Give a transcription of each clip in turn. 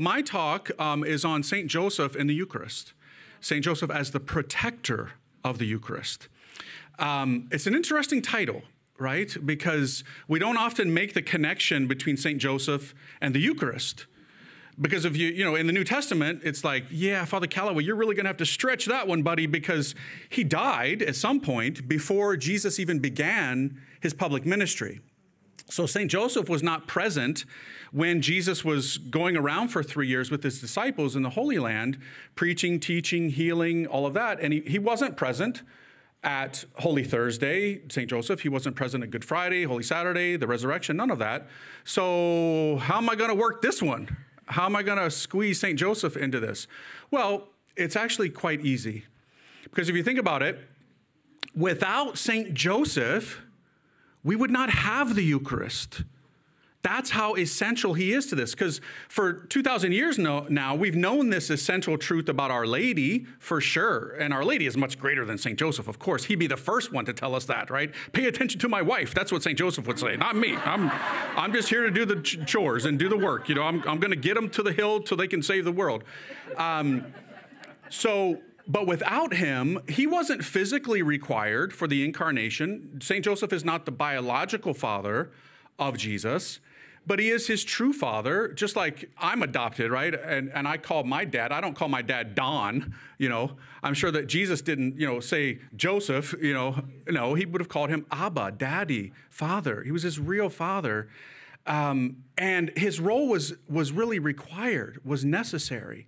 My talk um, is on St. Joseph in the Eucharist, St. Joseph as the protector of the Eucharist. Um, it's an interesting title, right? Because we don't often make the connection between St. Joseph and the Eucharist. Because if you, you know, in the New Testament, it's like, yeah, Father Calloway, you're really going to have to stretch that one, buddy, because he died at some point before Jesus even began his public ministry. So St. Joseph was not present when Jesus was going around for three years with his disciples in the Holy Land, preaching, teaching, healing, all of that. And he, he wasn't present at Holy Thursday, St. Joseph. He wasn't present at Good Friday, Holy Saturday, the resurrection, none of that. So, how am I going to work this one? How am I going to squeeze St. Joseph into this? Well, it's actually quite easy. Because if you think about it, without St. Joseph, we would not have the Eucharist. That's how essential he is to this. Because for 2,000 years now, we've known this essential truth about Our Lady for sure. And Our Lady is much greater than St. Joseph, of course. He'd be the first one to tell us that, right? Pay attention to my wife. That's what St. Joseph would say, not me. I'm, I'm just here to do the chores and do the work. You know, I'm, I'm going to get them to the hill so they can save the world. Um, so, but without him, he wasn't physically required for the incarnation. St. Joseph is not the biological father of Jesus but he is his true father, just like I'm adopted, right? And, and I call my dad, I don't call my dad Don, you know. I'm sure that Jesus didn't, you know, say Joseph, you know, no, he would have called him Abba, daddy, father. He was his real father. Um, and his role was, was really required, was necessary.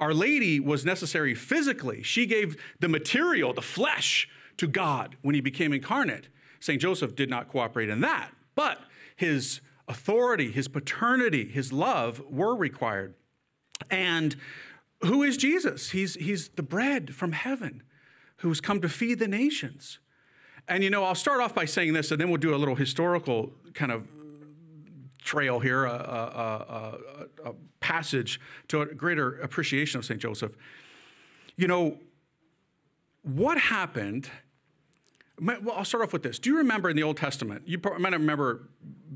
Our Lady was necessary physically. She gave the material, the flesh, to God when he became incarnate. St. Joseph did not cooperate in that, but his authority, his paternity, his love were required. And who is Jesus? He's, he's the bread from heaven who's come to feed the nations. And you know, I'll start off by saying this, and then we'll do a little historical kind of trail here, a, a, a, a passage to a greater appreciation of St. Joseph. You know, what happened? Well, I'll start off with this. Do you remember in the Old Testament? You might not remember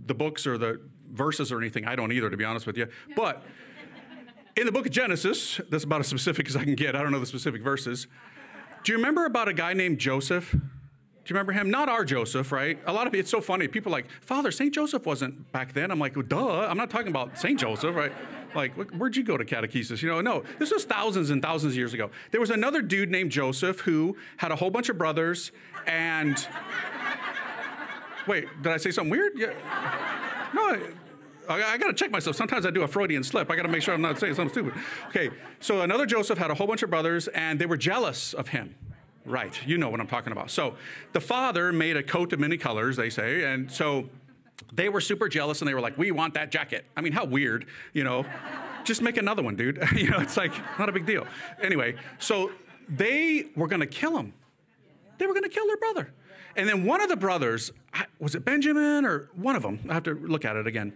the books or the verses or anything. I don't either, to be honest with you. But in the book of Genesis, that's about as specific as I can get. I don't know the specific verses. Do you remember about a guy named Joseph? Do you remember him? Not our Joseph, right? A lot of it's so funny. People like, Father, St. Joseph wasn't back then. I'm like, well, duh. I'm not talking about St. Joseph, right? Like, where'd you go to catechesis? You know, no, this was thousands and thousands of years ago. There was another dude named Joseph who had a whole bunch of brothers and Wait, did I say something weird? Yeah. No, I, I got to check myself. Sometimes I do a Freudian slip. I got to make sure I'm not saying something stupid. Okay, so another Joseph had a whole bunch of brothers, and they were jealous of him. Right, you know what I'm talking about. So the father made a coat of many colors, they say, and so they were super jealous, and they were like, "We want that jacket." I mean, how weird, you know? Just make another one, dude. you know, it's like not a big deal. Anyway, so they were to kill him. They were to kill their brother. And then one of the brothers, was it Benjamin or one of them? I have to look at it again.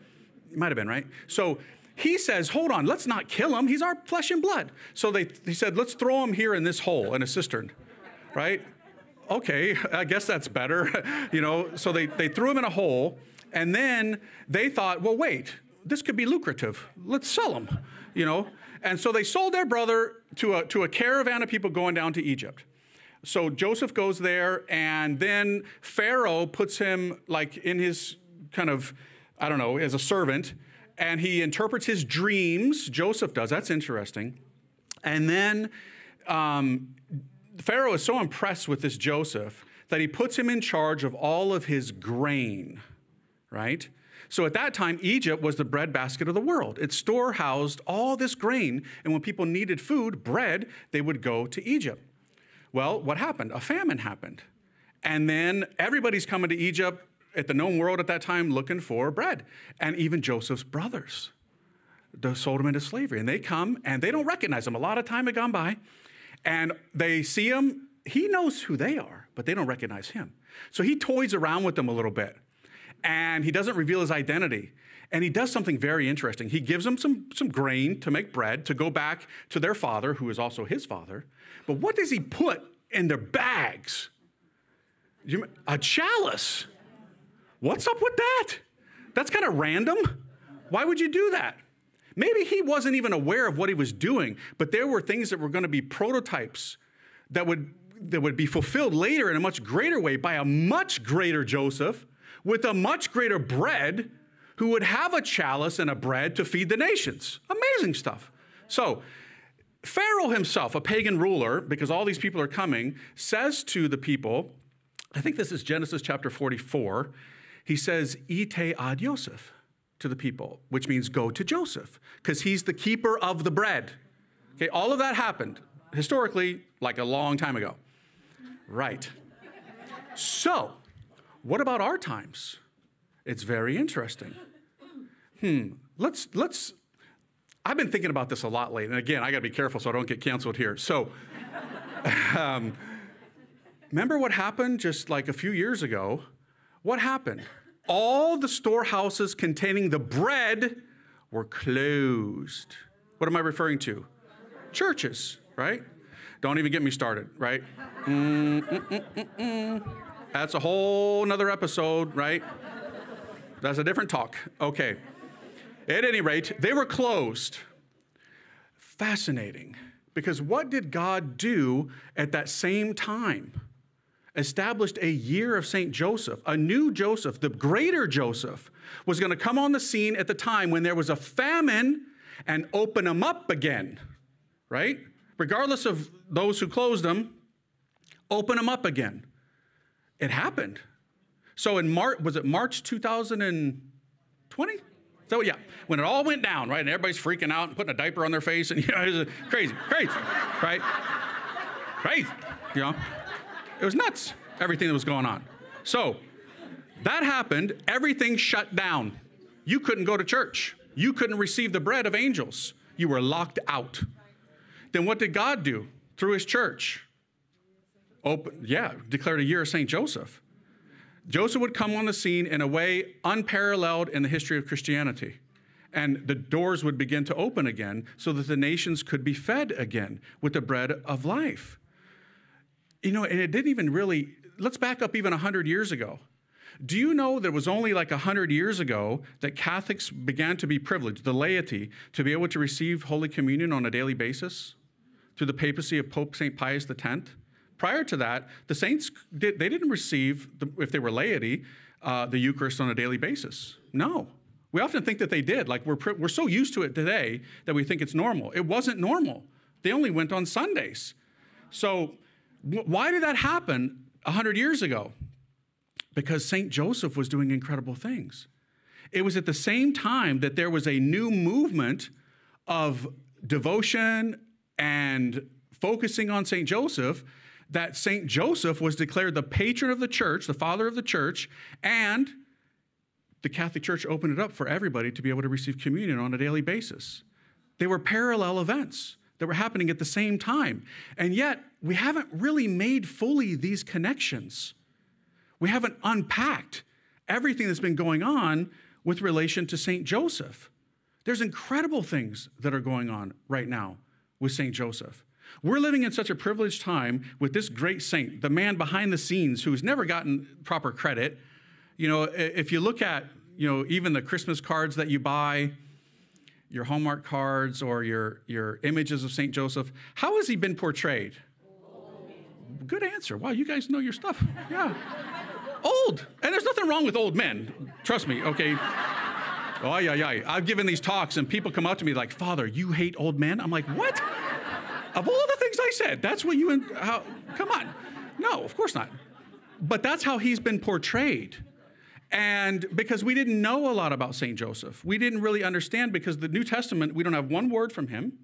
It might have been, right? So he says, Hold on, let's not kill him. He's our flesh and blood. So they, he said, Let's throw him here in this hole, in a cistern, right? Okay, I guess that's better. you know, so they, they threw him in a hole, and then they thought, Well, wait, this could be lucrative. Let's sell him, you know? And so they sold their brother to a, to a caravan of people going down to Egypt so Joseph goes there, and then Pharaoh puts him like in his kind of, I don't know, as a servant, and he interprets his dreams. Joseph does. That's interesting. And then um, Pharaoh is so impressed with this Joseph that he puts him in charge of all of his grain, right? So at that time, Egypt was the breadbasket of the world. It storehoused all this grain, and when people needed food, bread, they would go to Egypt. Well, what happened? A famine happened. And then everybody's coming to Egypt at the known world at that time looking for bread. And even Joseph's brothers sold him into slavery. And they come and they don't recognize him. A lot of time had gone by. And they see him. He knows who they are, but they don't recognize him. So he toys around with them a little bit. And he doesn't reveal his identity. And he does something very interesting. He gives them some, some grain to make bread to go back to their father, who is also his father. But what does he put in their bags? A chalice. What's up with that? That's kind of random. Why would you do that? Maybe he wasn't even aware of what he was doing, but there were things that were going to be prototypes that would, that would be fulfilled later in a much greater way by a much greater Joseph with a much greater bread who would have a chalice and a bread to feed the nations. Amazing stuff. So, Pharaoh himself, a pagan ruler, because all these people are coming, says to the people, I think this is Genesis chapter 44, he says, Ite ad Joseph to the people, which means go to Joseph, because he's the keeper of the bread. Okay, all of that happened historically like a long time ago. Right. So, what about our times? It's very interesting. Hmm, let's let's I've been thinking about this a lot lately. And again, I got to be careful so I don't get canceled here. So, um, remember what happened just like a few years ago? What happened? All the storehouses containing the bread were closed. What am I referring to? Churches, right? Don't even get me started, right? Mm, mm, mm, That's a whole nother episode, right? That's a different talk. Okay. At any rate, they were closed. Fascinating. Because what did God do at that same time? Established a year of St. Joseph, a new Joseph, the greater Joseph, was going to come on the scene at the time when there was a famine and open them up again, right? Regardless of those who closed them, open them up again. It happened. So in March, was it March 2020? So yeah, when it all went down, right, and everybody's freaking out and putting a diaper on their face, and you know, it was crazy, crazy, right? Crazy, you know, it was nuts. Everything that was going on. So that happened. Everything shut down. You couldn't go to church. You couldn't receive the bread of angels. You were locked out. Then what did God do through His church? Open, yeah, declared a year of Saint Joseph. Joseph would come on the scene in a way unparalleled in the history of Christianity. And the doors would begin to open again so that the nations could be fed again with the bread of life. You know, and it didn't even really, let's back up even 100 years ago. Do you know that it was only like 100 years ago that Catholics began to be privileged, the laity, to be able to receive Holy Communion on a daily basis through the papacy of Pope St. Pius X? Prior to that, the saints they didn't receive, if they were laity, uh, the Eucharist on a daily basis. No. We often think that they did. Like we're, we're so used to it today that we think it's normal. It wasn't normal. They only went on Sundays. So, why did that happen 100 years ago? Because St. Joseph was doing incredible things. It was at the same time that there was a new movement of devotion and focusing on St. Joseph that St. Joseph was declared the patron of the church, the father of the church, and the Catholic Church opened it up for everybody to be able to receive communion on a daily basis. They were parallel events that were happening at the same time. And yet, we haven't really made fully these connections. We haven't unpacked everything that's been going on with relation to St. Joseph. There's incredible things that are going on right now with St. Joseph. We're living in such a privileged time with this great saint, the man behind the scenes who's never gotten proper credit. You know, if you look at, you know, even the Christmas cards that you buy, your Hallmark cards or your, your images of St. Joseph, how has he been portrayed? Good answer. Wow, you guys know your stuff. Yeah. old. And there's nothing wrong with old men. Trust me, okay? Oh, yeah, yeah. I've given these talks and people come up to me like, Father, you hate old men? I'm like, what? Of all the things I said, that's what you, and how, come on. No, of course not. But that's how he's been portrayed. And because we didn't know a lot about St. Joseph, we didn't really understand because the New Testament, we don't have one word from him,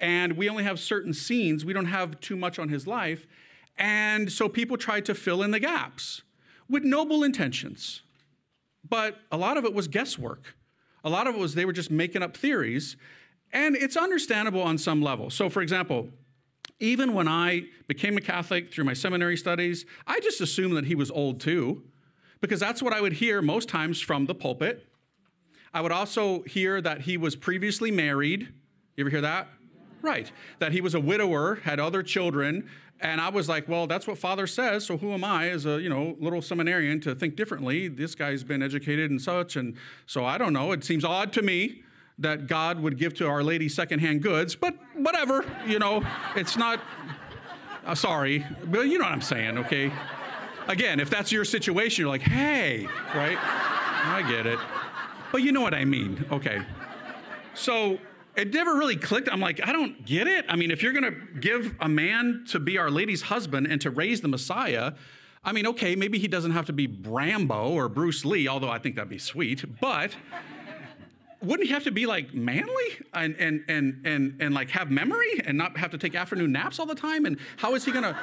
and we only have certain scenes. We don't have too much on his life. And so people tried to fill in the gaps with noble intentions. But a lot of it was guesswork. A lot of it was they were just making up theories and it's understandable on some level. So, for example, even when I became a Catholic through my seminary studies, I just assumed that he was old too, because that's what I would hear most times from the pulpit. I would also hear that he was previously married. You ever hear that? Right. That he was a widower, had other children, and I was like, well, that's what Father says, so who am I as a, you know, little seminarian to think differently? This guy's been educated and such, and so I don't know. It seems odd to me that God would give to Our Lady secondhand goods, but whatever, you know, it's not, uh, sorry, but you know what I'm saying, okay? Again, if that's your situation, you're like, hey, right? I get it. But you know what I mean, okay. So it never really clicked. I'm like, I don't get it. I mean, if you're going to give a man to be Our Lady's husband and to raise the Messiah, I mean, okay, maybe he doesn't have to be Rambo or Bruce Lee, although I think that'd be sweet, but wouldn't he have to be like manly and, and, and, and, and like have memory and not have to take afternoon naps all the time? And how is he to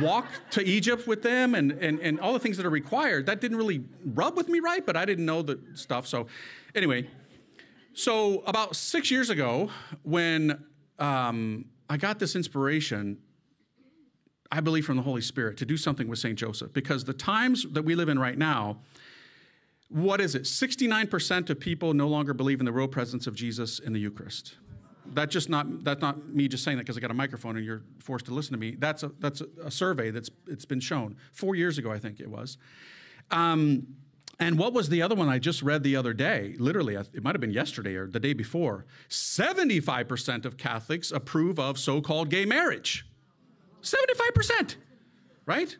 walk to Egypt with them and, and, and all the things that are required? That didn't really rub with me right, but I didn't know the stuff. So, anyway, so about six years ago, when um, I got this inspiration, I believe from the Holy Spirit, to do something with St. Joseph, because the times that we live in right now, what is it? 69% of people no longer believe in the real presence of Jesus in the Eucharist. That's just not that's not me just saying that because I got a microphone and you're forced to listen to me. That's a that's a, a survey that's it's been shown four years ago, I think it was. Um, and what was the other one I just read the other day? Literally, it might have been yesterday or the day before. 75% of Catholics approve of so called gay marriage. 75%, right?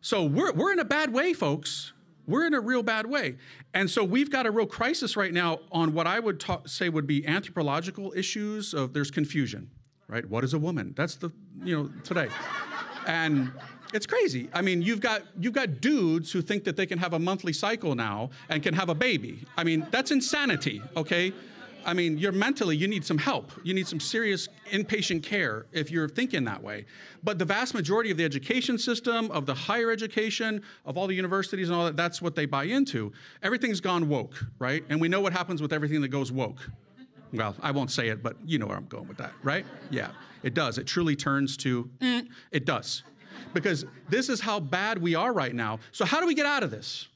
So we're, we're in a bad way, folks. We're in a real bad way. And so we've got a real crisis right now on what I would ta- say would be anthropological issues of there's confusion, right? What is a woman? That's the, you know, today. And it's crazy. I mean, you've got you've got dudes who think that they can have a monthly cycle now and can have a baby. I mean, that's insanity, okay? I mean, you're mentally, you need some help. You need some serious inpatient care if you're thinking that way. But the vast majority of the education system, of the higher education, of all the universities and all that, that's what they buy into. Everything's gone woke, right? And we know what happens with everything that goes woke. Well, I won't say it, but you know where I'm going with that, right? Yeah, it does. It truly turns to, mm, it does. Because this is how bad we are right now. So, how do we get out of this?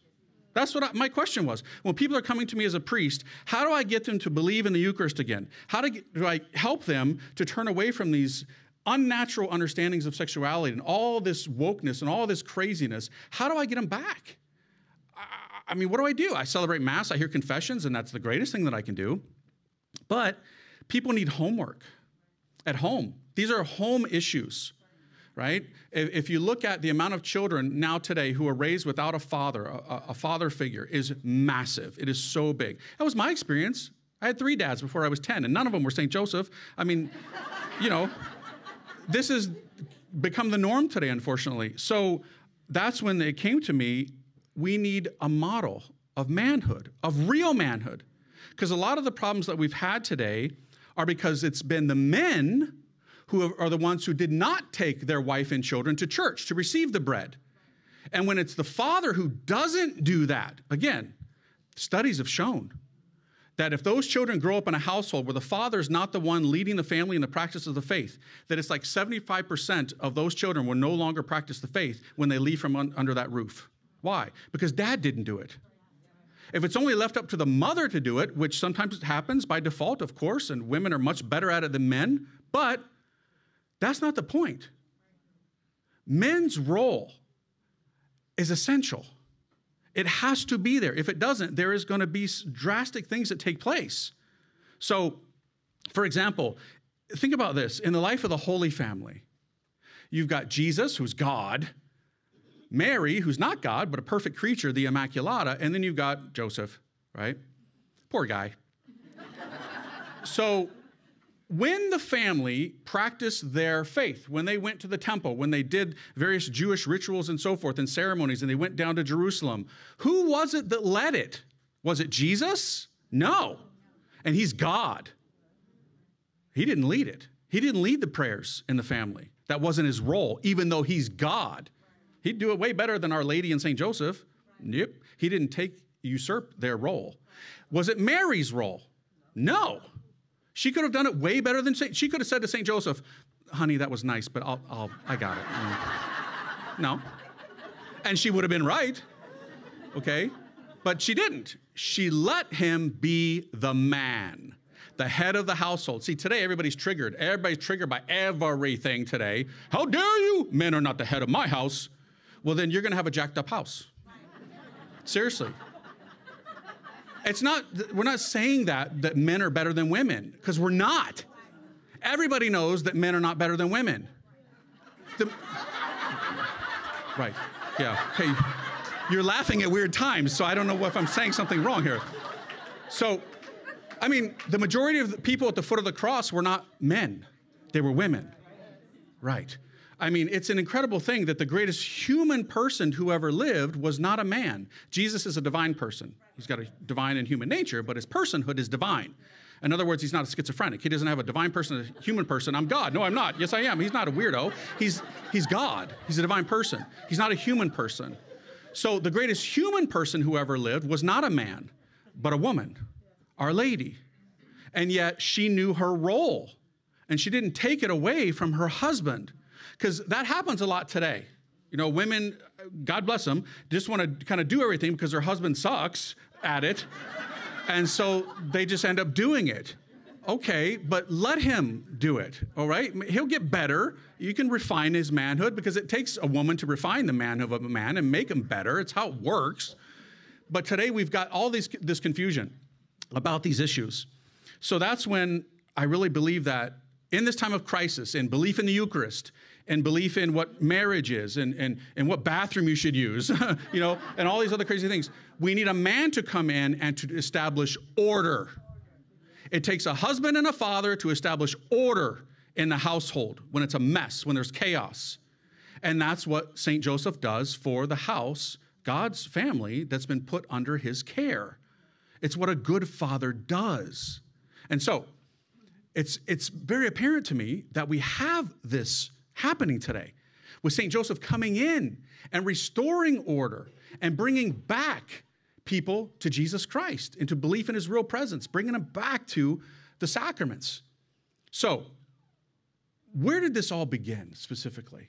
That's what I, my question was. When people are coming to me as a priest, how do I get them to believe in the Eucharist again? How do, do I help them to turn away from these unnatural understandings of sexuality and all this wokeness and all this craziness? How do I get them back? I, I mean, what do I do? I celebrate Mass, I hear confessions, and that's the greatest thing that I can do. But people need homework at home. These are home issues right? If you look at the amount of children now today who are raised without a father, a, a, father figure, is massive. It is so big. That was my experience. I had three dads before I was 10, and none of them were St. Joseph. I mean, you know, this has become the norm today, unfortunately. So that's when it came to me we need a model of manhood, of real manhood. Because a lot of the problems that we've had today are because it's been the men who are the ones who did not take their wife and children to church to receive the bread. And when it's the father who doesn't do that, again, studies have shown that if those children grow up in a household where the father is not the one leading the family in the practice of the faith, that it's like 75% of those children will no longer practice the faith when they leave from un- under that roof. Why? Because dad didn't do it. If it's only left up to the mother to do it, which sometimes happens by default, of course, and women are much better at it than men, but that's not the point. Men's role is essential. It has to be there. If it doesn't, there is going to be drastic things that take place. So, for example, think about this in the life of the Holy Family, you've got Jesus, who's God, Mary, who's not God, but a perfect creature, the Immaculata, and then you've got Joseph, right? Poor guy. so, when the family practiced their faith, when they went to the temple, when they did various Jewish rituals and so forth and ceremonies, and they went down to Jerusalem, who was it that led it? Was it Jesus? No. And he's God. He didn't lead it. He didn't lead the prayers in the family. That wasn't his role, even though he's God. He'd do it way better than Our Lady and St. Joseph. Yep. He didn't take, usurp their role. Was it Mary's role? No. She could have done it way better than Saint. She could have said to Saint Joseph, "Honey, that was nice, but I'll, I'll I got it." No, and she would have been right. Okay, but she didn't. She let him be the man, the head of the household. See, today everybody's triggered. Everybody's triggered by everything today. How dare you? Men are not the head of my house. Well, then you're going to have a jacked up house. Seriously. It's not, we're not saying that, that men are better than women, because we're not. Everybody knows that men are not better than women. The, right, yeah, Hey, You're laughing at weird times, so I don't know if I'm saying something wrong here. So, I mean, the majority of the people at the foot of the cross were not men, they were women. Right. I mean, it's an incredible thing that the greatest human person who ever lived was not a man. Jesus is a divine person. He's got a divine and human nature, but his personhood is divine. In other words, he's not a schizophrenic. He doesn't have a divine person, a human person. I'm God. No, I'm not. Yes, I am. He's not a weirdo. He's, he's God. He's a divine person. He's not a human person. So the greatest human person who ever lived was not a man, but a woman, Our Lady. And yet she knew her role and she didn't take it away from her husband because that happens a lot today. You know, women, God bless them, just want to kind of do everything because their husband sucks at it. and so they just end up doing it. Okay, but let him do it, all right? He'll get better. You can refine his manhood because it takes a woman to refine the manhood of a man and make him better. It's how it works. But today we've got all these, this confusion about these issues. So that's when I really believe that in this time of crisis, in belief in the Eucharist, and belief in what marriage is and, and, and what bathroom you should use, you know, and all these other crazy things. We need a man to come in and to establish order. It takes a husband and a father to establish order in the household when it's a mess, when there's chaos. And that's what St. Joseph does for the house, God's family that's been put under his care. It's what a good father does. And so, it's, it's very apparent to me that we have this happening today with St. Joseph coming in and restoring order and bringing back people to Jesus Christ, into belief in his real presence, bringing them back to the sacraments. So, where did this all begin specifically?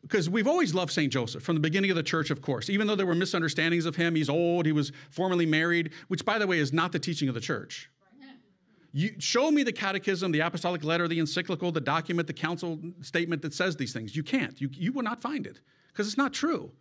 Because we've always loved St. Joseph from the beginning of the church, of course. Even though there were misunderstandings of him, he's old, he was formerly married, which, by the way, is not the teaching of the church. You, show me the catechism, the apostolic letter, the encyclical, the document, the council statement that says these things. You can't. You, you will not find it because it's not true.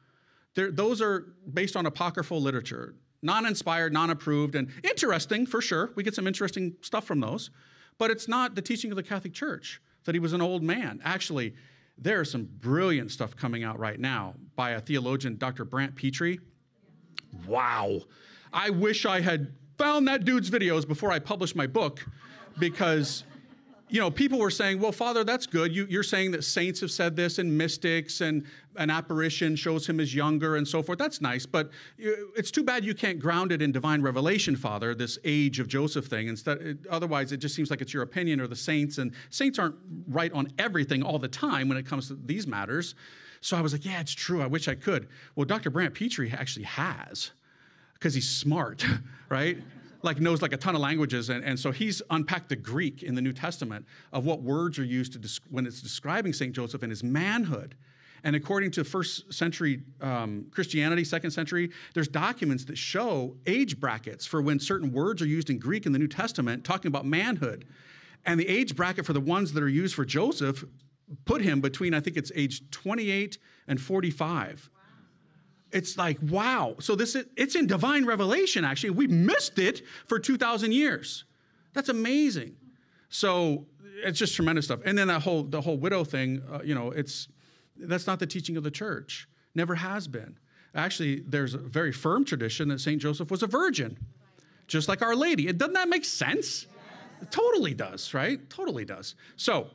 They're, those are based on apocryphal literature, non inspired, non approved, and interesting for sure. We get some interesting stuff from those, but it's not the teaching of the Catholic Church that he was an old man. Actually, there's some brilliant stuff coming out right now by a theologian, Dr. Brant Pitre. Wow. I wish I had found that dude's videos before I published my book because you know, people were saying, well, Father, that's good. You, are saying that saints have said this and mystics and an apparition shows him as younger and so forth. That's nice, but it's too bad you can't ground it in divine revelation, Father, this age of Joseph thing. Instead, otherwise, it just seems like it's your opinion or the saints, and saints aren't right on everything all the time when it comes to these matters. So I was like, yeah, it's true. I wish I could. Well, Dr. Brant Pitre actually has because he's smart, right? like knows like a ton of languages, and, and so he's unpacked the Greek in the New Testament of what words are used to when it's describing Saint Joseph and his manhood. And according to first century um, Christianity, second century, there's documents that show age brackets for when certain words are used in Greek in the New Testament, talking about manhood. And the age bracket for the ones that are used for Joseph put him between, I think it's age 28 and 45 it's like wow. So this is it's in divine revelation actually. We missed it for 2000 years. That's amazing. So it's just tremendous stuff. And then that whole the whole widow thing uh, you know it's that's not the teaching of the church. Never has been. Actually there's a very firm tradition that saint joseph was a virgin just like our lady. It doesn't that make sense? It totally does right? Totally does. So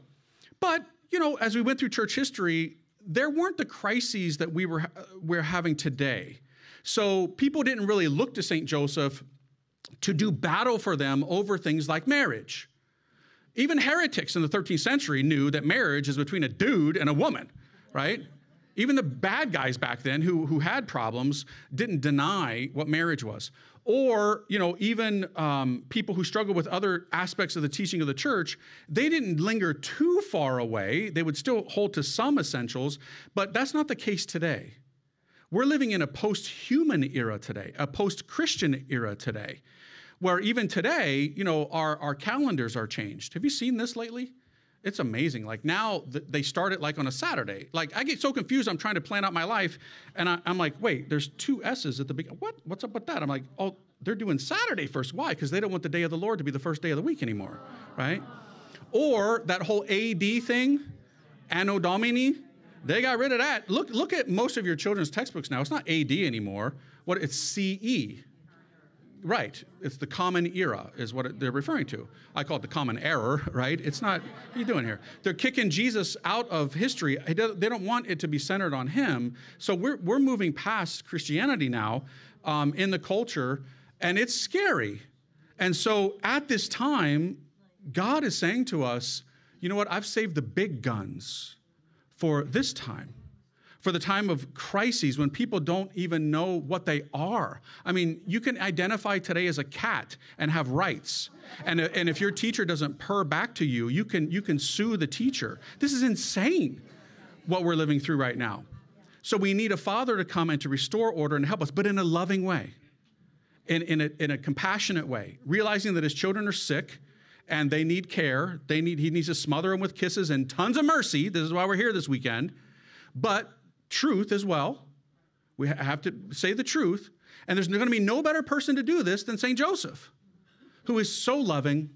but you know as we went through church history there weren't the crises that we were we're having today. So people didn't really look to St. Joseph to do battle for them over things like marriage. Even heretics in the 13th century knew that marriage is between a dude and a woman, right? Even the bad guys back then who, who had problems didn't deny what marriage was or you know even um, people who struggle with other aspects of the teaching of the church they didn't linger too far away. They would still hold to some essentials but that's not the case today. We're living in a post-human era today a post-christian era today where even today you know our, our calendars are changed. Have you seen this lately it's amazing. Like now they start it like on a Saturday. Like I get so confused. I'm trying to plan out my life, and I, am like, wait, there's two S's at the beginning. What? What's up with that? I'm like, oh, they're doing Saturday first. Why? Because they don't want the day of the Lord to be the first day of the week anymore, right? Or that whole AD thing, Anno Domini, they got rid of that. Look, look at most of your children's textbooks now. It's not AD anymore. What it's CE. Right. It's the common era, is what they're referring to. I call it the common error, right? It's not, what are you doing here? They're kicking Jesus out of history. They don't want it to be centered on him. So we're, we're moving past Christianity now um, in the culture, and it's scary. And so at this time, God is saying to us, you know what? I've saved the big guns for this time for the time of crises when people don't even know what they are. I mean, you can identify today as a cat and have rights. And, uh, and if your teacher doesn't purr back to you, you can, you can sue the teacher. This is insane what we're living through right now. So we need a father to come and to restore order and help us, but in a loving way, in, in, a, in a compassionate way, realizing that his children are sick and they need care. They need, he needs to smother them with kisses and tons of mercy. This is why we're here this weekend. But truth as well. We have to say the truth. And there's going to be no better person to do this than St. Joseph, who is so loving,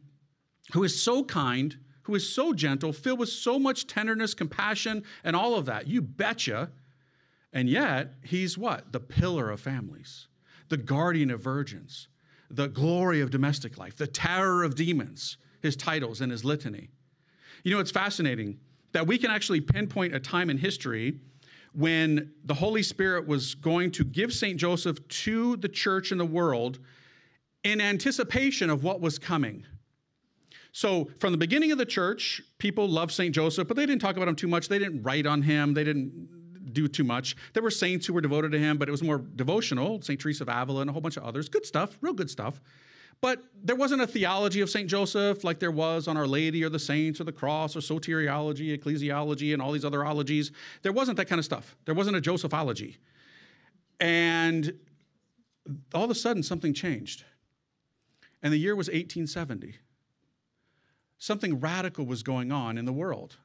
who is so kind, who is so gentle, filled with so much tenderness, compassion, and all of that. You betcha. And yet, he's what? The pillar of families, the guardian of virgins, the glory of domestic life, the terror of demons, his titles and his litany. You know, it's fascinating that we can actually pinpoint a time in history when the Holy Spirit was going to give St. Joseph to the church and the world in anticipation of what was coming. So, from the beginning of the church, people loved St. Joseph, but they didn't talk about him too much. They didn't write on him, they didn't do too much. There were saints who were devoted to him, but it was more devotional St. Teresa of Avila and a whole bunch of others. Good stuff, real good stuff. But there wasn't a theology of St. Joseph like there was on Our Lady or the saints or the cross or soteriology, ecclesiology, and all these other ologies. There wasn't that kind of stuff. There wasn't a Josephology. And all of a sudden, something changed. And the year was 1870. Something radical was going on in the world.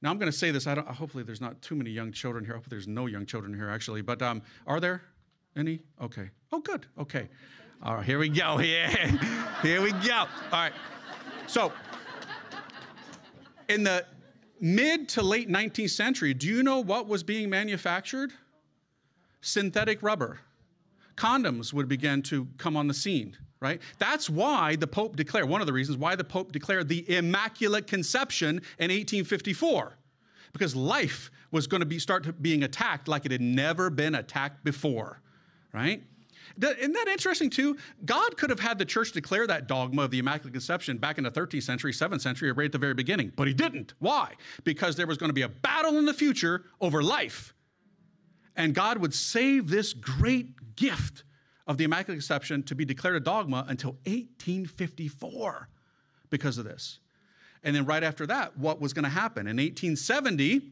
Now, I'm going to say this. I don't, hopefully, there's not too many young children here. Hopefully, there's no young children here, actually. But um, are there any? Okay. Oh, good. Okay. All right, here we go. Yeah, here we go. All right. So, in the mid to late 19th century, do you know what was being manufactured? Synthetic rubber. Condoms would begin to come on the scene, right? That's why the Pope declared, one of the reasons why the Pope declared the Immaculate Conception in 1854, because life was going to be, start being attacked like it had never been attacked before, right? Isn't that interesting too? God could have had the church declare that dogma of the Immaculate Conception back in the 13th century, 7th century, or right at the very beginning, but he didn't. Why? Because there was going to be a battle in the future over life. And God would save this great gift of the Immaculate Conception to be declared a dogma until 1854 because of this. And then right after that, what was going to happen? In 1870,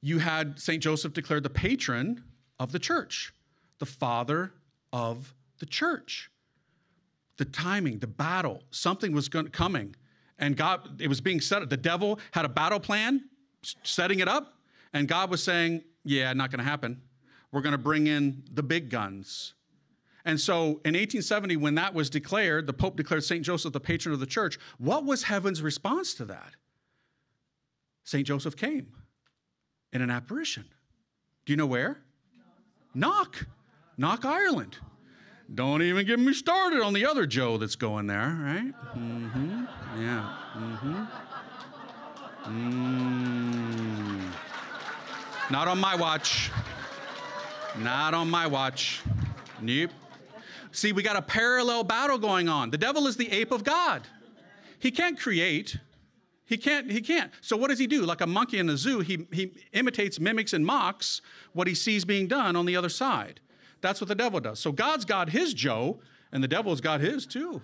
you had St. Joseph declared the patron of the church the father of the church. The timing, the battle, something was going coming. And God, it was being set up. The devil had a battle plan, setting it up. And God was saying, Yeah, not going to happen. We're going to bring in the big guns. And so in 1870, when that was declared, the Pope declared St. Joseph the patron of the church. What was heaven's response to that? St. Joseph came in an apparition. Do you know where? Knock. Knock Ireland. Don't even get me started on the other Joe that's going there, right? Mm-hmm. Yeah. Mm-hmm. Mm. Not on my watch. Not on my watch. Nope. See, we got a parallel battle going on. The devil is the ape of God. He can't create. He can't, he can't. So what does he do? Like a monkey in a zoo, he, he imitates, mimics, and mocks what he sees being done on the other side. That's what the devil does. So God's got his Joe, and the devil's got his too.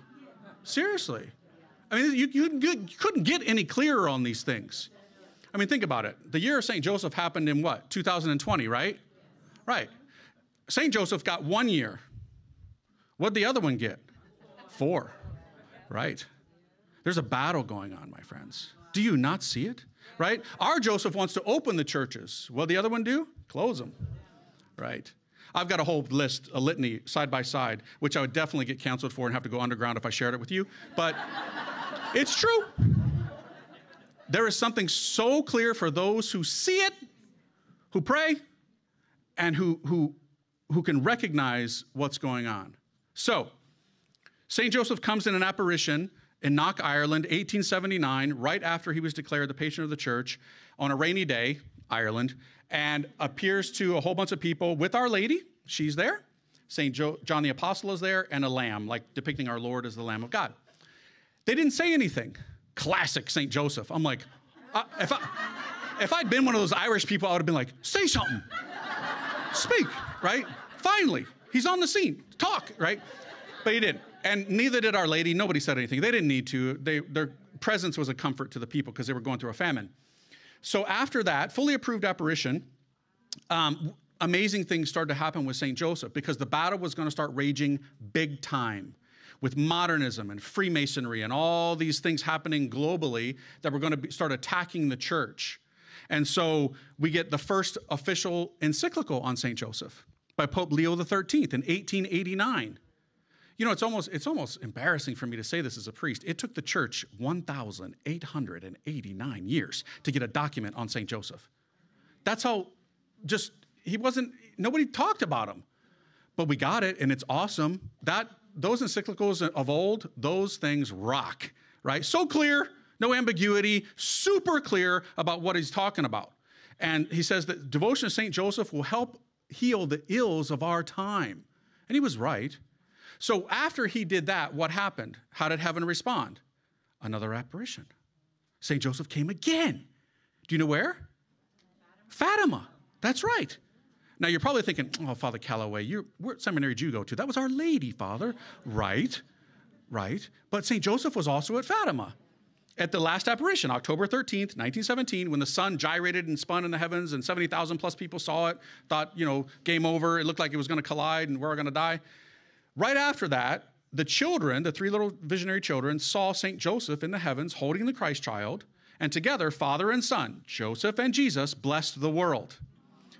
Seriously. I mean, you, you, you couldn't get any clearer on these things. I mean, think about it. The year of St. Joseph happened in what? 2020, right? Right. St. Joseph got one year. What'd the other one get? Four. Right. There's a battle going on, my friends. Do you not see it? Right? Our Joseph wants to open the churches. What the other one do? Close them. Right. I've got a whole list, a litany, side by side, which I would definitely get canceled for and have to go underground if I shared it with you. But it's true. There is something so clear for those who see it, who pray, and who, who, who can recognize what's going on. So, St. Joseph comes in an apparition in Knock, Ireland, 1879, right after he was declared the patron of the church on a rainy day, Ireland, and appears to a whole bunch of people with Our Lady. She's there. St. Jo- John the Apostle is there, and a lamb, like depicting our Lord as the Lamb of God. They didn't say anything. Classic St. Joseph. I'm like, uh, if, I, if I'd been one of those Irish people, I would have been like, say something, speak, right? Finally, he's on the scene, talk, right? But he didn't. And neither did Our Lady. Nobody said anything. They didn't need to. They, their presence was a comfort to the people because they were going through a famine. So after that, fully approved apparition, um, amazing things started to happen with St. Joseph because the battle was going to start raging big time with modernism and Freemasonry and all these things happening globally that were going to be, start attacking the church. And so we get the first official encyclical on St. Joseph by Pope Leo XIII in 1889. You know, it's almost it's almost embarrassing for me to say this as a priest. It took the church 1,889 years to get a document on St. Joseph. That's how just he wasn't nobody talked about him. But we got it and it's awesome. That those encyclicals of old, those things rock, right? So clear, no ambiguity, super clear about what he's talking about. And he says that devotion to St. Joseph will help heal the ills of our time. And he was right. So after he did that, what happened? How did heaven respond? Another apparition. St. Joseph came again. Do you know where? Fatima. That's right. Now you're probably thinking, oh, Father Calloway, you're, what seminary did you go to? That was Our Lady, Father. Right, right. But St. Joseph was also at Fatima at the last apparition, October 13th, 1917, when the sun gyrated and spun in the heavens and 70,000 plus people saw it, thought, you know, game over. It looked like it was going to collide and we're going to die. Right after that, the children, the three little visionary children, saw St. Joseph in the heavens holding the Christ child, and together, father and son, Joseph and Jesus, blessed the world.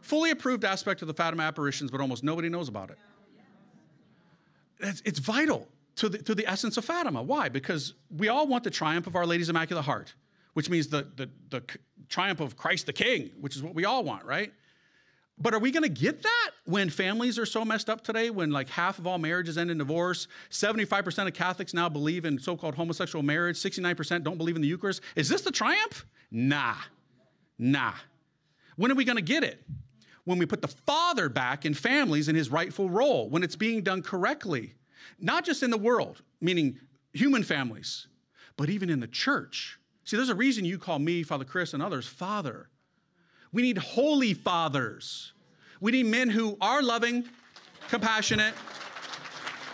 Fully approved aspect of the Fatima apparitions, but almost nobody knows about it. It's, it's vital to the, to the essence of Fatima. Why? Because we all want the triumph of Our Lady's Immaculate Heart, which means the, the, the triumph of Christ the King, which is what we all want, right? But are we going to get that when families are so messed up today? When like half of all marriages end in divorce, 75% of Catholics now believe in so called homosexual marriage, 69% don't believe in the Eucharist. Is this the triumph? Nah, nah. When are we going to get it? When we put the father back in families in his rightful role, when it's being done correctly, not just in the world, meaning human families, but even in the church. See, there's a reason you call me, Father Chris, and others, Father we need holy fathers. We need men who are loving, compassionate,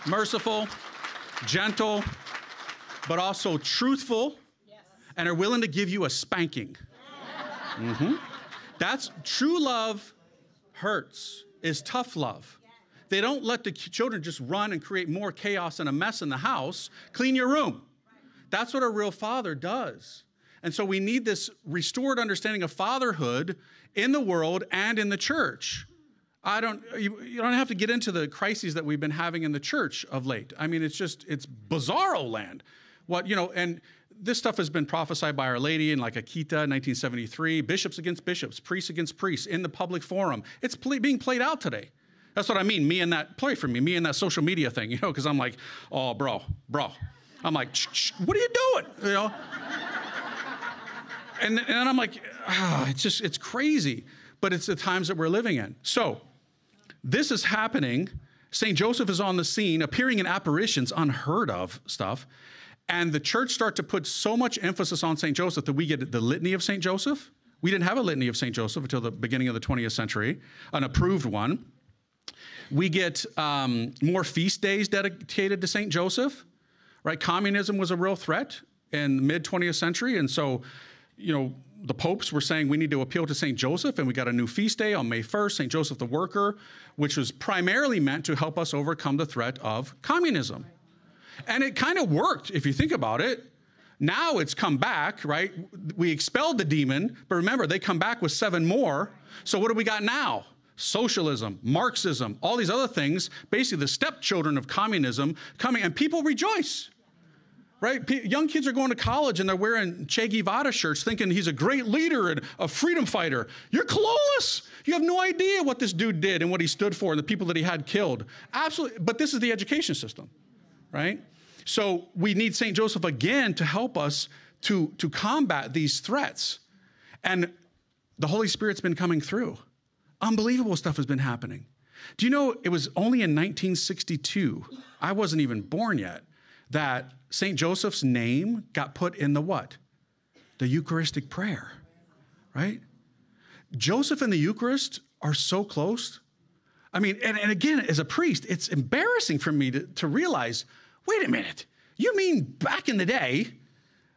merciful, gentle, but also truthful and are willing to give you a spanking. Mm-hmm. That's true love hurts, is tough love. They don't let the children just run and create more chaos and a mess in the house. Clean your room. That's what a real father does. And so we need this restored understanding of fatherhood in the world and in the church. I don't you, you, don't have to get into the crises that we've been having in the church of late. I mean, it's just it's bizarro land. What, you know, and this stuff has been prophesied by Our Lady in like Akita 1973, bishops against bishops, priests against priests in the public forum. It's being played out today. That's what I mean. Me and that play for me, me and that social media thing, you know, because I'm like, oh, bro, bro. I'm like, what are you doing? You know? And, and I'm like, ah, it's just, it's crazy. But it's the times that we're living in. So this is happening. St. Joseph is on the scene, appearing in apparitions, unheard of stuff. And the church start to put so much emphasis on St. Joseph that we get the litany of St. Joseph. We didn't have a litany of St. Joseph until the beginning of the 20th century, an approved one. We get um, more feast days dedicated to St. Joseph, right? Communism was a real threat in mid 20th century. And so you know, the popes were saying we need to appeal to St. Joseph, and we got a new feast day on May 1st, St. Joseph the Worker, which was primarily meant to help us overcome the threat of communism. And it kind of worked, if you think about it. Now it's come back, right? We expelled the demon, but remember, they come back with seven more. So what do we got now? socialism, Marxism, all these other things, basically the stepchildren of communism coming, and people rejoice. Right? P- young kids are going to college and they're wearing Che Guevara shirts thinking he's a great leader and a freedom fighter. You're clueless. You have no idea what this dude did and what he stood for and the people that he had killed. Absolutely. But this is the education system, right? So we need St. Joseph again to help us to, to combat these threats. And the Holy Spirit's been coming through. Unbelievable stuff has been happening. Do you know it was only in 1962, I wasn't even born yet, that St. Joseph's name got put in the what? The Eucharistic prayer, right? Joseph and the Eucharist are so close. I mean, and, and again, as a priest, it's embarrassing for me to, to realize wait a minute, you mean back in the day,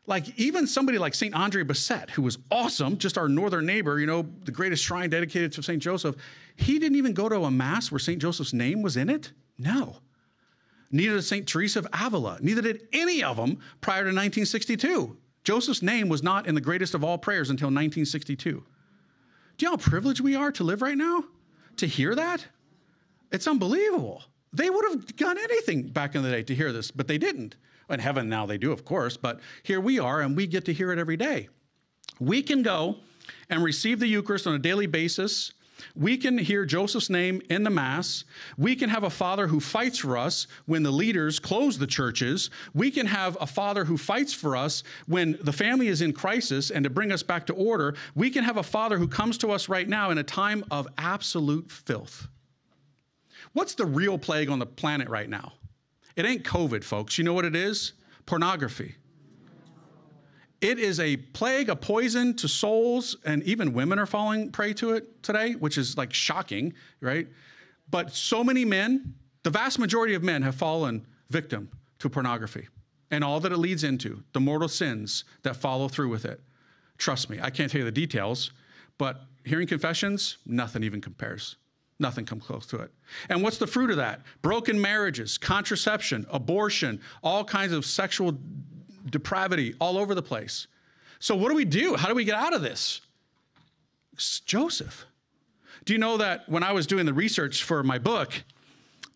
like even somebody like St. Andre Bessette, who was awesome, just our northern neighbor, you know, the greatest shrine dedicated to St. Joseph, he didn't even go to a mass where St. Joseph's name was in it? No. Neither did St. Teresa of Avila. Neither did any of them prior to 1962. Joseph's name was not in the greatest of all prayers until 1962. Do you know how privileged we are to live right now? To hear that? It's unbelievable. They would have done anything back in the day to hear this, but they didn't. In heaven now they do, of course, but here we are and we get to hear it every day. We can go and receive the Eucharist on a daily basis. We can hear Joseph's name in the Mass. We can have a father who fights for us when the leaders close the churches. We can have a father who fights for us when the family is in crisis and to bring us back to order. We can have a father who comes to us right now in a time of absolute filth. What's the real plague on the planet right now? It ain't COVID, folks. You know what it is? Pornography. It is a plague, a poison to souls, and even women are falling prey to it today, which is like shocking, right? But so many men, the vast majority of men have fallen victim to pornography and all that it leads into, the mortal sins that follow through with it. Trust me, I can't tell you the details, but hearing confessions, nothing even compares. Nothing comes close to it. And what's the fruit of that? Broken marriages, contraception, abortion, all kinds of sexual depravity all over the place. So, what do we do? How do we get out of this? It's Joseph. Do you know that when I was doing the research for my book,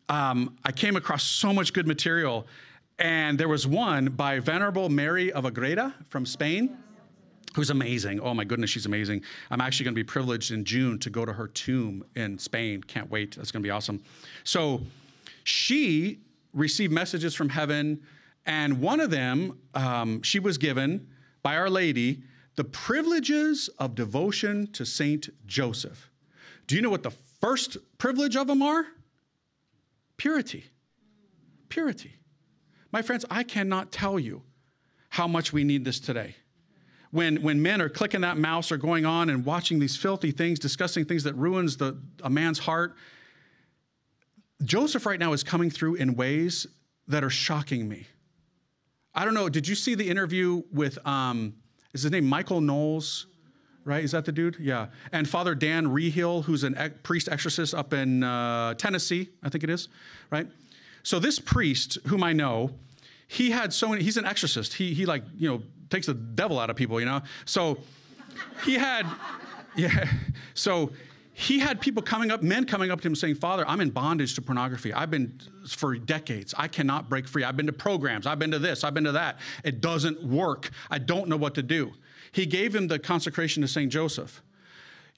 um, I came across so much good material, and there was one by Venerable Mary of Agreda from Spain who's amazing. Oh my goodness, she's amazing. I'm actually going to be privileged in June to go to her tomb in Spain. Can't wait. That's going to be awesome. So she received messages from heaven, and one of them, um, she was given by Our Lady the privileges of devotion to Saint Joseph. Do you know what the first privilege of them are? Purity. Purity. My friends, I cannot tell you how much we need this today when, when men are clicking that mouse or going on and watching these filthy things, discussing things that ruins the, a man's heart, Joseph right now is coming through in ways that are shocking me. I don't know, did you see the interview with, um, is his name Michael Knowles? Right? Is that the dude? Yeah. And Father Dan Reehil, who's a e- priest exorcist up in uh, Tennessee, I think it is, right? So this priest, whom I know, he had so many, he's an exorcist. He, he like, you know, takes the devil out of people, you know? So he had, yeah, so he had people coming up, men coming up to him saying, Father, I'm in bondage to pornography. I've been for decades. I cannot break free. I've been to programs. I've been to this. I've been to that. It doesn't work. I don't know what to do. He gave him the consecration to St. Joseph.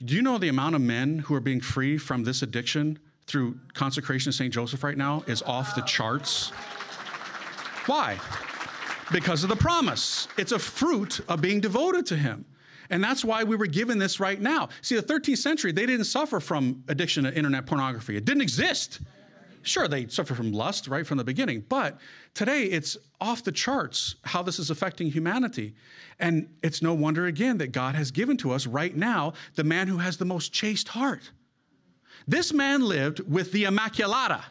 Do you know the amount of men who are being free from this addiction through consecration to St. Joseph right now is off the charts? Why? because of the promise. It's a fruit of being devoted to Him. And that's why we were given this right now. See, the 13th century, they didn't suffer from addiction to internet pornography, it didn't exist. Sure, they suffered from lust right from the beginning, but today it's off the charts how this is affecting humanity. And it's no wonder again that God has given to us right now the man who has the most chaste heart. This man lived with the Immaculata,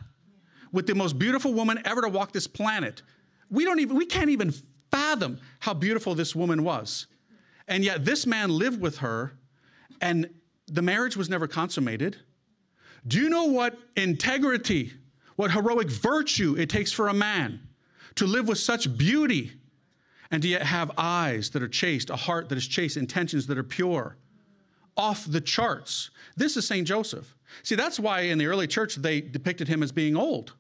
with the most beautiful woman ever to walk this planet we don't even we can't even fathom how beautiful this woman was. And yet this man lived with her and the marriage was never consummated. Do you know what integrity, what heroic virtue it takes for a man to live with such beauty and to yet have eyes that are chaste, a heart that is chaste, intentions that are pure? Off the charts. This is St. Joseph. See, that's why in the early church they depicted him as being old.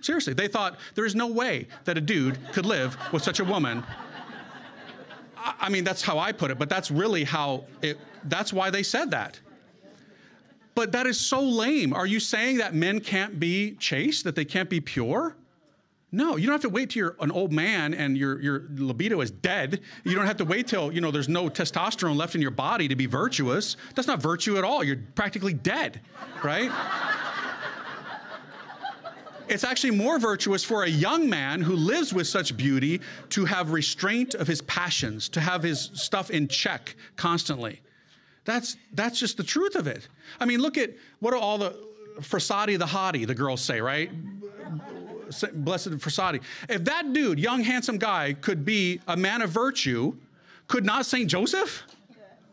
Seriously, they thought there is no way that a dude could live with such a woman. I mean, that's how I put it, but that's really how it, that's why they said that. But that is so lame. Are you saying that men can't be chaste, that they can't be pure? No, you don't have to wait till you're an old man and your, your libido is dead. You don't have to wait till, you know, there's no testosterone left in your body to be virtuous. That's not virtue at all. You're practically dead, right? It's actually more virtuous for a young man who lives with such beauty to have restraint of his passions, to have his stuff in check constantly. That's, that's just the truth of it. I mean, look at what are all the Frassati the hottie, the girls say, right? Blessed Frassati. If that dude, young, handsome guy, could be a man of virtue, could not St. Joseph?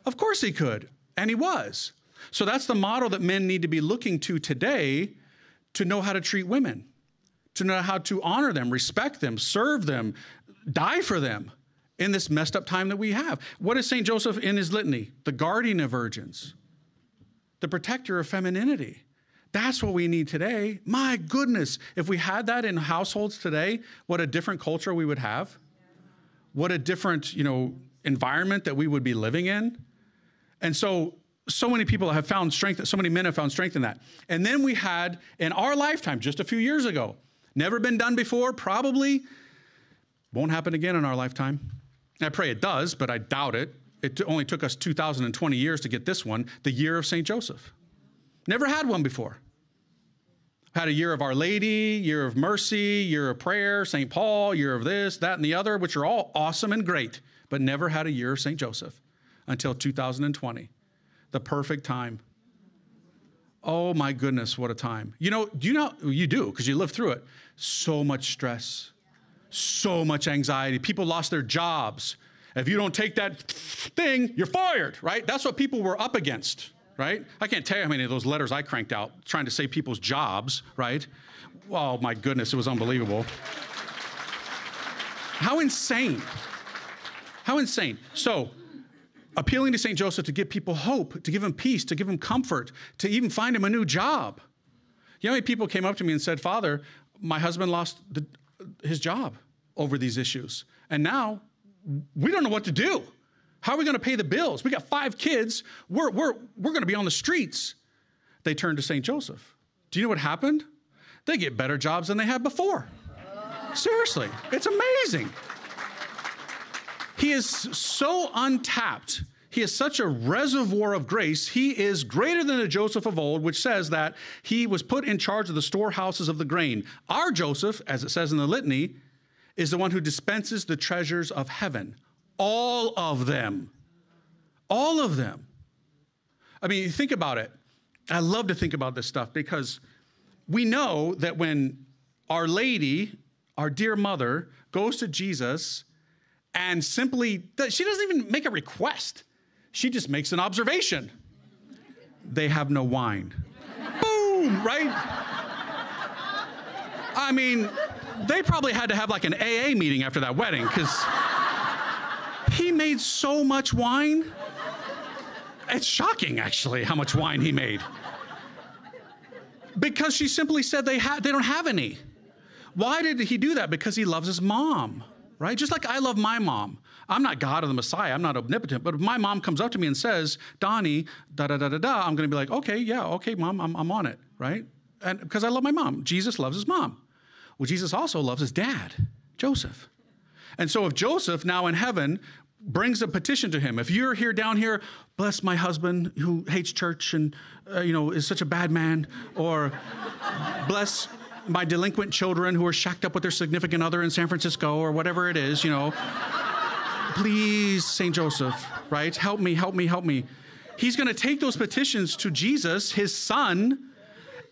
Of course he could. And he was. So that's the model that men need to be looking to today to know how to treat women, to know how to honor them, respect them, serve them, die for them in this messed up time that we have. What is St. Joseph in his litany? The guardian of virgins, the protector of femininity. That's what we need today. My goodness, if we had that in households today, what a different culture we would have. What a different, you know, environment that we would be living in. And so so many people have found strength, so many men have found strength in that. And then we had in our lifetime, just a few years ago, never been done before, probably won't happen again in our lifetime. I pray it does, but I doubt it. It only took us 2,020 years to get this one, the year of St. Joseph. Never had one before. Had a year of Our Lady, year of mercy, year of prayer, St. Paul, year of this, that, and the other, which are all awesome and great, but never had a year of St. Joseph until 2020. The perfect time. Oh my goodness, what a time. You know, do you know, you do, because you lived through it. So much stress, so much anxiety. People lost their jobs. If you don't take that thing, you're fired, right? That's what people were up against right? I can't tell you how many of those letters I cranked out trying to save people's jobs, right? Oh my goodness, it was unbelievable. How insane. How insane. So, appealing to St. Joseph to give people hope, to give them peace, to give them comfort, to even find him a new job. You know many people came up to me and said, Father, my husband lost the, his job over these issues. And now we don't know what to do. How are we going to pay the bills? We got five kids. We're, we're, we're going to be on the streets. They turned to St. Joseph. Do you know what happened? They get better jobs than they had before. Seriously, it's amazing. He is so untapped. He is such a reservoir of grace. He is greater than the Joseph of old, which says that he was put in charge of the storehouses of the grain. Our Joseph, as it says in the litany, is the one who dispenses the treasures of heaven. All of them. All of them. I mean, think about it. I love to think about this stuff because we know that when Our Lady, our dear mother, goes to Jesus and simply, she doesn't even make a request, she just makes an observation. They have no wine. Boom, right? I mean, they probably had to have like an AA meeting after that wedding because he made so much wine. It's shocking, actually, how much wine he made. Because she simply said they, ha- they don't have any. Why did he do that? Because he loves his mom, right? Just like I love my mom. I'm not God or the Messiah, I'm not omnipotent, but if my mom comes up to me and says, Donnie, da da da da da, I'm gonna be like, okay, yeah, okay, mom, I'm, I'm on it, right? And because I love my mom. Jesus loves his mom. Well, Jesus also loves his dad, Joseph. And so if Joseph, now in heaven, brings a petition to him. If you're here down here, bless my husband who hates church and uh, you know is such a bad man, or bless my delinquent children who are shacked up with their significant other in San Francisco or whatever it is, you know. Please, St. Joseph, right? Help me, help me, help me. He's going to take those petitions to Jesus, his son,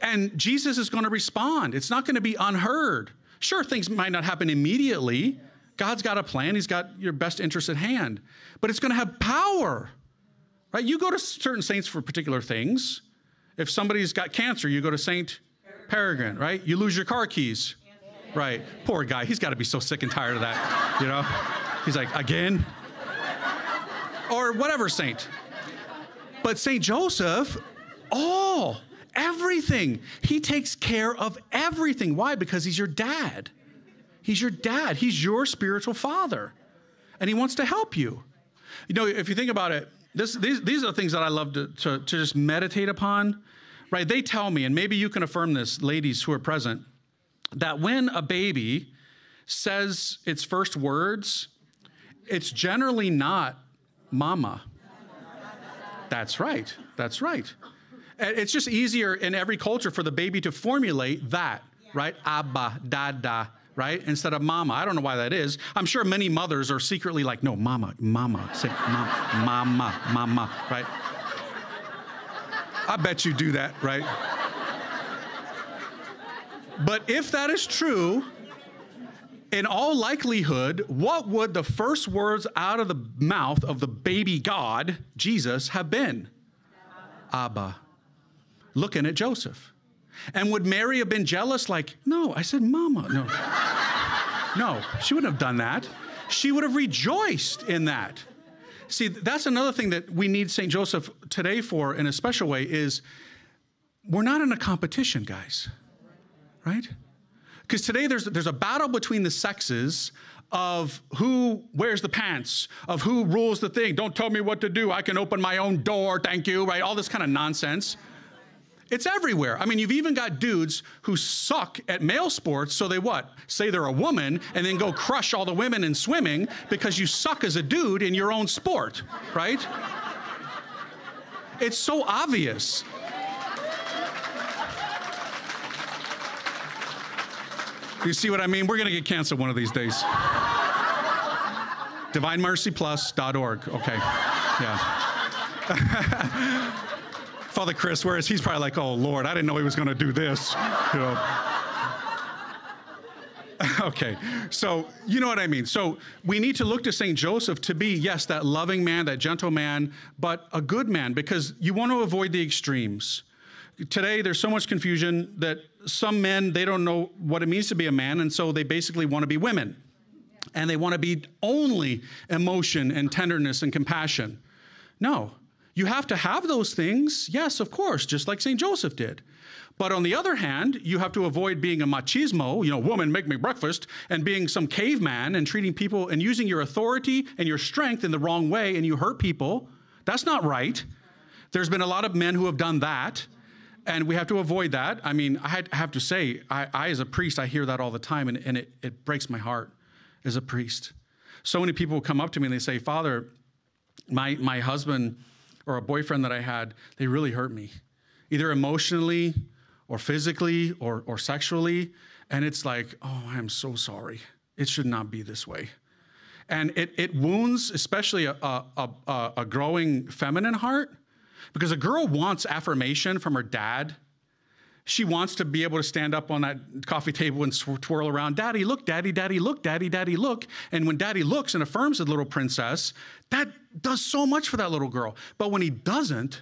and Jesus is going to respond. It's not going to be unheard. Sure, things might not happen immediately, God's got a plan, He's got your best interest at hand, but it's going to have power. Right? You go to certain saints for particular things. If somebody's got cancer, you go to Saint Peregrine, right? You lose your car keys. Right. Poor guy. He's got to be so sick and tired of that, you know? He's like, again? Or whatever saint. But Saint Joseph, all, everything. He takes care of everything. Why? Because he's your dad. He's your dad. He's your spiritual father. And he wants to help you. You know, if you think about it, this, these, these are the things that I love to, to, to just meditate upon, right? They tell me, and maybe you can affirm this, ladies who are present, that when a baby says its first words, it's generally not mama. That's right. That's right. It's just easier in every culture for the baby to formulate that, right? Abba, dada, right? Instead of mama. I don't know why that is. I'm sure many mothers are secretly like, no, mama, mama, say mama, mama, mama, right? I bet you do that, right? But if that is true, in all likelihood, what would the first words out of the mouth of the baby God, Jesus, have been? Abba. Looking at Joseph. And would Mary have been jealous? Like, no, I said, Mama. No. no, she wouldn't have done that. She would have rejoiced in that. See, that's another thing that we need St. Joseph today for in a special way is we're not in a competition, guys. Right? Because today there's, there's a battle between the sexes of who wears the pants, of who rules the thing. Don't tell me what to do. I can open my own door, thank you, right? All this kind of nonsense. It's everywhere. I mean, you've even got dudes who suck at male sports, so they what? Say they're a woman and then go crush all the women in swimming because you suck as a dude in your own sport, right? It's so obvious. You see what I mean? We're going to get canceled one of these days. DivineMercyPlus.org. Okay. Yeah. Father Chris, whereas he's probably like, oh, Lord, I didn't know he was going to do this. You know. okay, so you know what I mean. So we need to look to St. Joseph to be, yes, that loving man, that gentle man, but a good man because you want to avoid the extremes. Today, there's so much confusion that some men, they don't know what it means to be a man, and so they basically want to be women. And they want to be only emotion and tenderness and compassion. No, you have to have those things, yes, of course, just like St. Joseph did. But on the other hand, you have to avoid being a machismo, you know, woman, make me breakfast, and being some caveman and treating people and using your authority and your strength in the wrong way and you hurt people. That's not right. There's been a lot of men who have done that, and we have to avoid that. I mean, I have to say, I, I as a priest, I hear that all the time, and, and it, it breaks my heart as a priest. So many people come up to me and they say, Father, my, my husband, or a boyfriend that I had, they really hurt me, either emotionally or physically or, or sexually. And it's like, oh, I'm so sorry. It should not be this way. And it, it wounds, especially a, a, a, a growing feminine heart, because a girl wants affirmation from her dad she wants to be able to stand up on that coffee table and twirl around, Daddy, look, Daddy, Daddy, look, Daddy, Daddy, look. And when Daddy looks and affirms the little princess, that does so much for that little girl. But when he doesn't,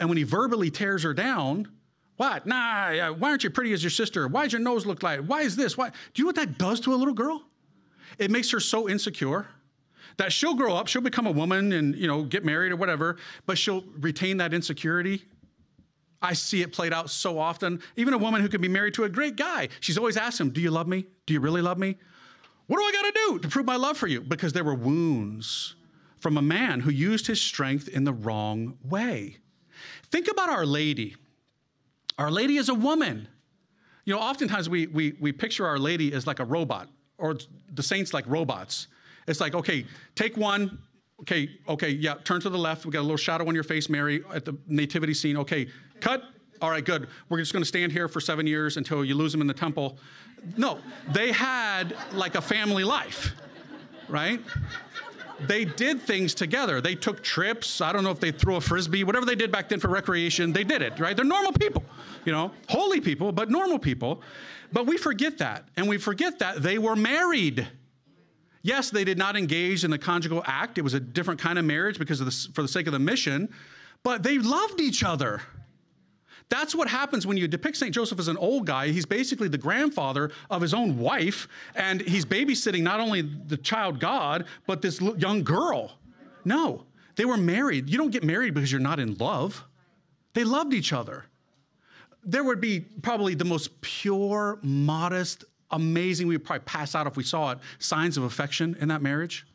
and when he verbally tears her down, what? Nah, why aren't you pretty as your sister? Why does your nose look like? Why is this? Why? Do you know what that does to a little girl? It makes her so insecure that she'll grow up, she'll become a woman and, you know, get married or whatever, but she'll retain that insecurity I see it played out so often. Even a woman who can be married to a great guy, she's always asked him, Do you love me? Do you really love me? What do I got to do to prove my love for you? Because there were wounds from a man who used his strength in the wrong way. Think about Our Lady. Our Lady is a woman. You know, oftentimes we, we, we picture Our Lady as like a robot, or the saints like robots. It's like, okay, take one, okay, okay, yeah, turn to the left. We got a little shadow on your face, Mary, at the nativity scene. Okay, Cut. All right, good. We're just going to stand here for seven years until you lose them in the temple. No, they had like a family life, right? They did things together. They took trips. I don't know if they threw a frisbee, whatever they did back then for recreation, they did it, right? They're normal people, you know, holy people, but normal people. But we forget that. And we forget that they were married. Yes, they did not engage in the conjugal act. It was a different kind of marriage because of the, for the sake of the mission, but they loved each other. That's what happens when you depict St. Joseph as an old guy. He's basically the grandfather of his own wife, and he's babysitting not only the child God, but this young girl. No, they were married. You don't get married because you're not in love. They loved each other. there would be probably the most pure, modest, amazing, we would probably pass out if we saw it, signs of affection in that marriage?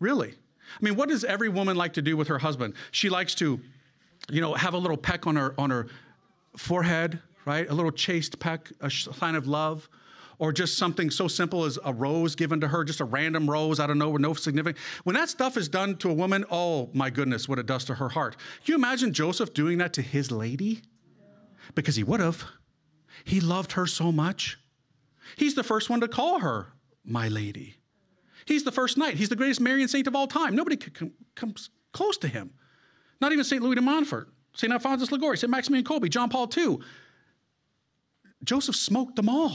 Really? I mean, what does every woman like to do with her husband? She likes to, you know, have a little peck on her on her forehead, right? A little chaste peck, a sign of love. Or just something so simple as a rose given to her, just a random rose out of nowhere, no significance. When that stuff is done to a woman, oh my goodness, what it does to her heart. Can you imagine Joseph doing that to his lady? Because he would have. He loved her so much. He's the first one to call her my lady. He's the first knight. He's the greatest Marian saint of all time. Nobody comes close to him. Not even St. Louis de Montfort, St. Alphonsus Liguori, St. Maximilian Kolbe, John Paul II. Joseph smoked them all.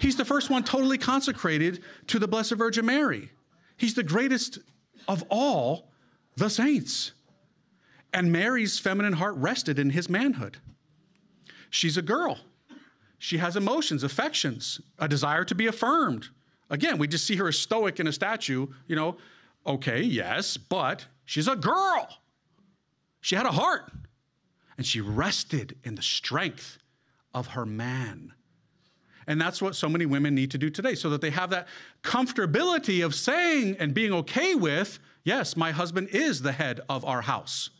He's the first one totally consecrated to the Blessed Virgin Mary. He's the greatest of all the saints. And Mary's feminine heart rested in his manhood. She's a girl. She has emotions, affections, a desire to be affirmed. Again, we just see her as stoic in a statue, you know, okay, yes, but she's a girl. She had a heart, and she rested in the strength of her man. And that's what so many women need to do today so that they have that comfortability of saying and being okay with, yes, my husband is the head of our house.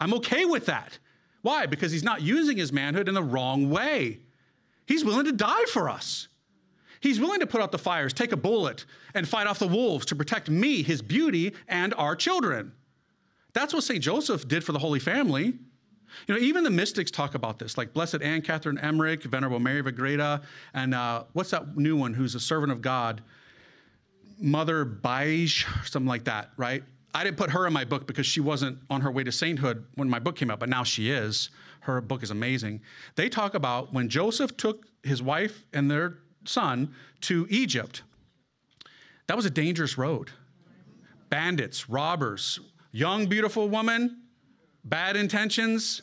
I'm okay with that. Why? Because he's not using his manhood in the wrong way. He's willing to die for us. He's willing to put out the fires, take a bullet, and fight off the wolves to protect me, his beauty, and our children. That's what St. Joseph did for the Holy Family. You know, even the mystics talk about this, like Blessed Anne Catherine Emmerich, Venerable Mary of Agreda, and uh, what's that new one who's a servant of God? Mother Baij, something like that, right? I didn't put her in my book because she wasn't on her way to sainthood when my book came out, but now she is. Her book is amazing. They talk about when Joseph took his wife and their son to Egypt. That was a dangerous road. Bandits, robbers, young, beautiful woman, bad intentions.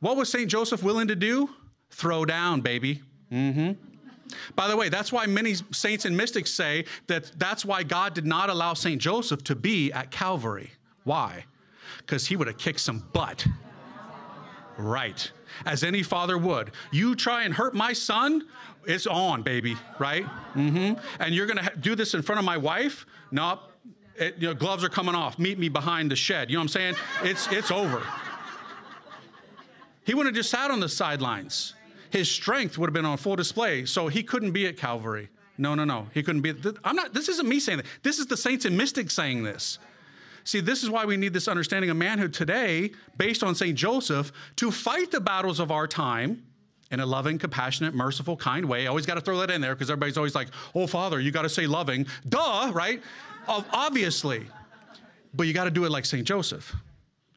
What was St. Joseph willing to do? Throw down, baby. Mm-hmm. By the way, that's why many saints and mystics say that that's why God did not allow St. Joseph to be at Calvary. Why? Because he would have kicked some butt. Right. As any father would. You try and hurt my son, it's on, baby, right? Mm-hmm. And you're gonna do this in front of my wife? Nope. It, you know, gloves are coming off. Meet me behind the shed. You know what I'm saying? It's it's over. He wouldn't have just sat on the sidelines. His strength would have been on full display, so he couldn't be at Calvary. No, no, no. He couldn't be. I'm not. This isn't me saying that. This is the saints and mystics saying this. See, this is why we need this understanding of manhood today, based on St. Joseph, to fight the battles of our time in a loving, compassionate, merciful, kind way. I Always got to throw that in there because everybody's always like, oh, Father, you got to say loving. Duh, right? Obviously. But you got to do it like St. Joseph.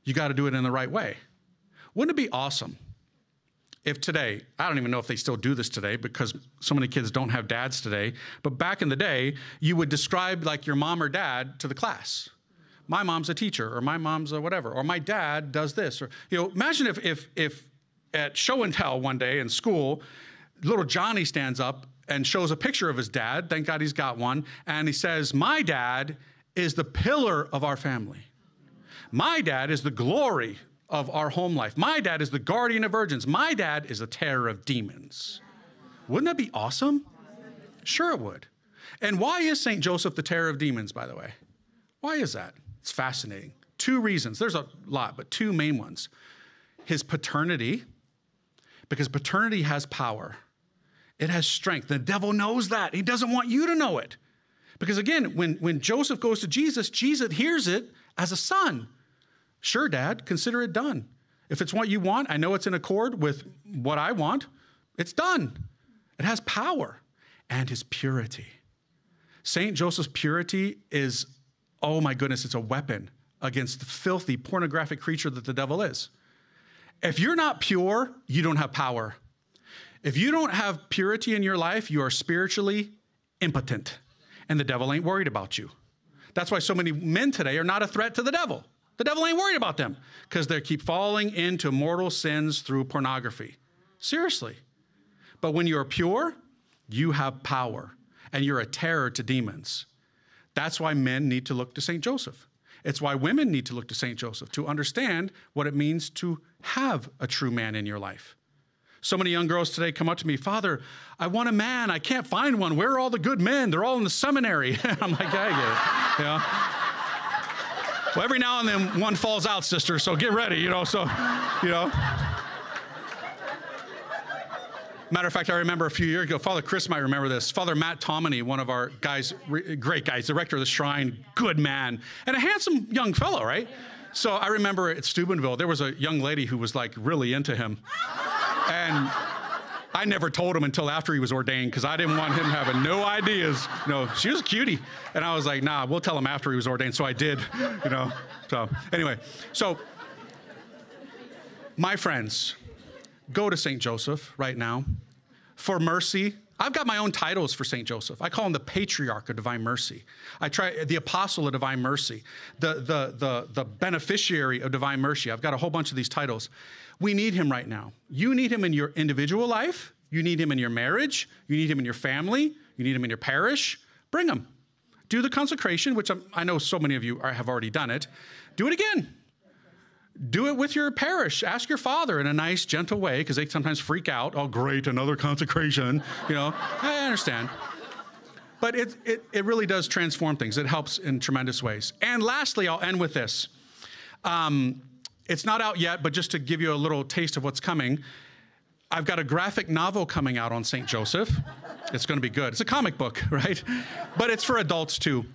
You got to do it in the right way. Wouldn't it be awesome if today, I don't even know if they still do this today because so many kids don't have dads today, but back in the day, you would describe like your mom or dad to the class my mom's a teacher or my mom's a whatever or my dad does this or you know imagine if if if at show and tell one day in school little johnny stands up and shows a picture of his dad thank god he's got one and he says my dad is the pillar of our family. My dad is the glory of our home life. My dad is the guardian of virgins. My dad is the terror of demons. Wouldn't that be awesome? Sure it would. And why is st joseph the terror of demons by the way? Why is that it's fascinating. Two reasons. There's a lot, but two main ones. His paternity, because paternity has power, it has strength. The devil knows that. He doesn't want you to know it. Because again, when, when Joseph goes to Jesus, Jesus hears it as a son. Sure, Dad, consider it done. If it's what you want, I know it's in accord with what I want, it's done. It has power and his purity. St. Joseph's purity is oh my goodness, it's a weapon against the filthy, pornographic creature that the devil is. If you're not pure, you don't have power. If you don't have purity in your life, you are spiritually impotent, and the devil ain't worried about you. That's why so many men today are not a threat to the devil. The devil ain't worried about them because they keep falling into mortal sins through pornography. Seriously. But when you're pure, you have power and you're a terror to demons. That's why men need to look to St. Joseph. It's why women need to look to St. Joseph to understand what it means to have a true man in your life. So many young girls today come up to me, Father, I want a man. I can't find one. Where are all the good men? They're all in the seminary. I'm like, I get it. Well, every now and then one falls out, sister, so get ready, you know. So, you know. Matter of fact, I remember a few years ago, Father Chris might remember this. Father Matt Tomini, one of our guys, great guys, director of the shrine, good man, and a handsome young fellow, right? So I remember at Steubenville, there was a young lady who was like really into him. And I never told him until after he was ordained because I didn't want him having no ideas. You know, she was a cutie. And I was like, nah, we'll tell him after he was ordained. So I did, you know. So anyway, so my friends, go to St. Joseph right now for mercy. I've got my own titles for St. Joseph. I call him the patriarch of divine mercy. I try the apostle of divine mercy, the, the, the, the beneficiary of divine mercy. I've got a whole bunch of these titles. We need him right now. You need him in your individual life. You need him in your marriage. You need him in your family. You need him in your parish. Bring him. Do the consecration, which I'm, i know so many of you are, have already done it. Do it again. Do it with your parish. Ask your father in a nice, gentle way, because they sometimes freak out. Oh, great, another consecration. You know, I understand. But it, it, it really does transform things. It helps in tremendous ways. And lastly, I'll end with this. Um, it's not out yet, but just to give you a little taste of what's coming, I've got a graphic novel coming out on St. Joseph. It's going to be good. It's a comic book, right? But it's for adults too.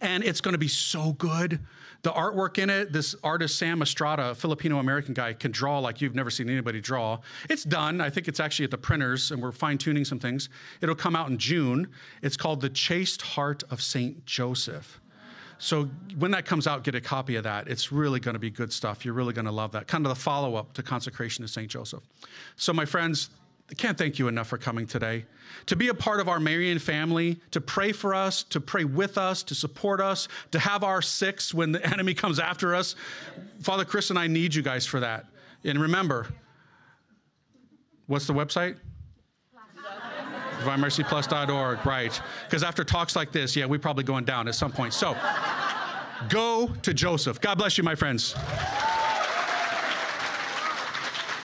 And it's going to be so good. The artwork in it, this artist Sam Estrada, a Filipino American guy, can draw like you've never seen anybody draw. It's done. I think it's actually at the printers, and we're fine tuning some things. It'll come out in June. It's called The Chaste Heart of St. Joseph. So when that comes out, get a copy of that. It's really going to be good stuff. You're really going to love that. Kind of the follow up to consecration to St. Joseph. So, my friends, I can't thank you enough for coming today. To be a part of our Marian family, to pray for us, to pray with us, to support us, to have our six when the enemy comes after us. Father Chris and I need you guys for that. And remember, what's the website? DivineMercyPlus.org, right. Because after talks like this, yeah, we're probably going down at some point. So go to Joseph. God bless you, my friends.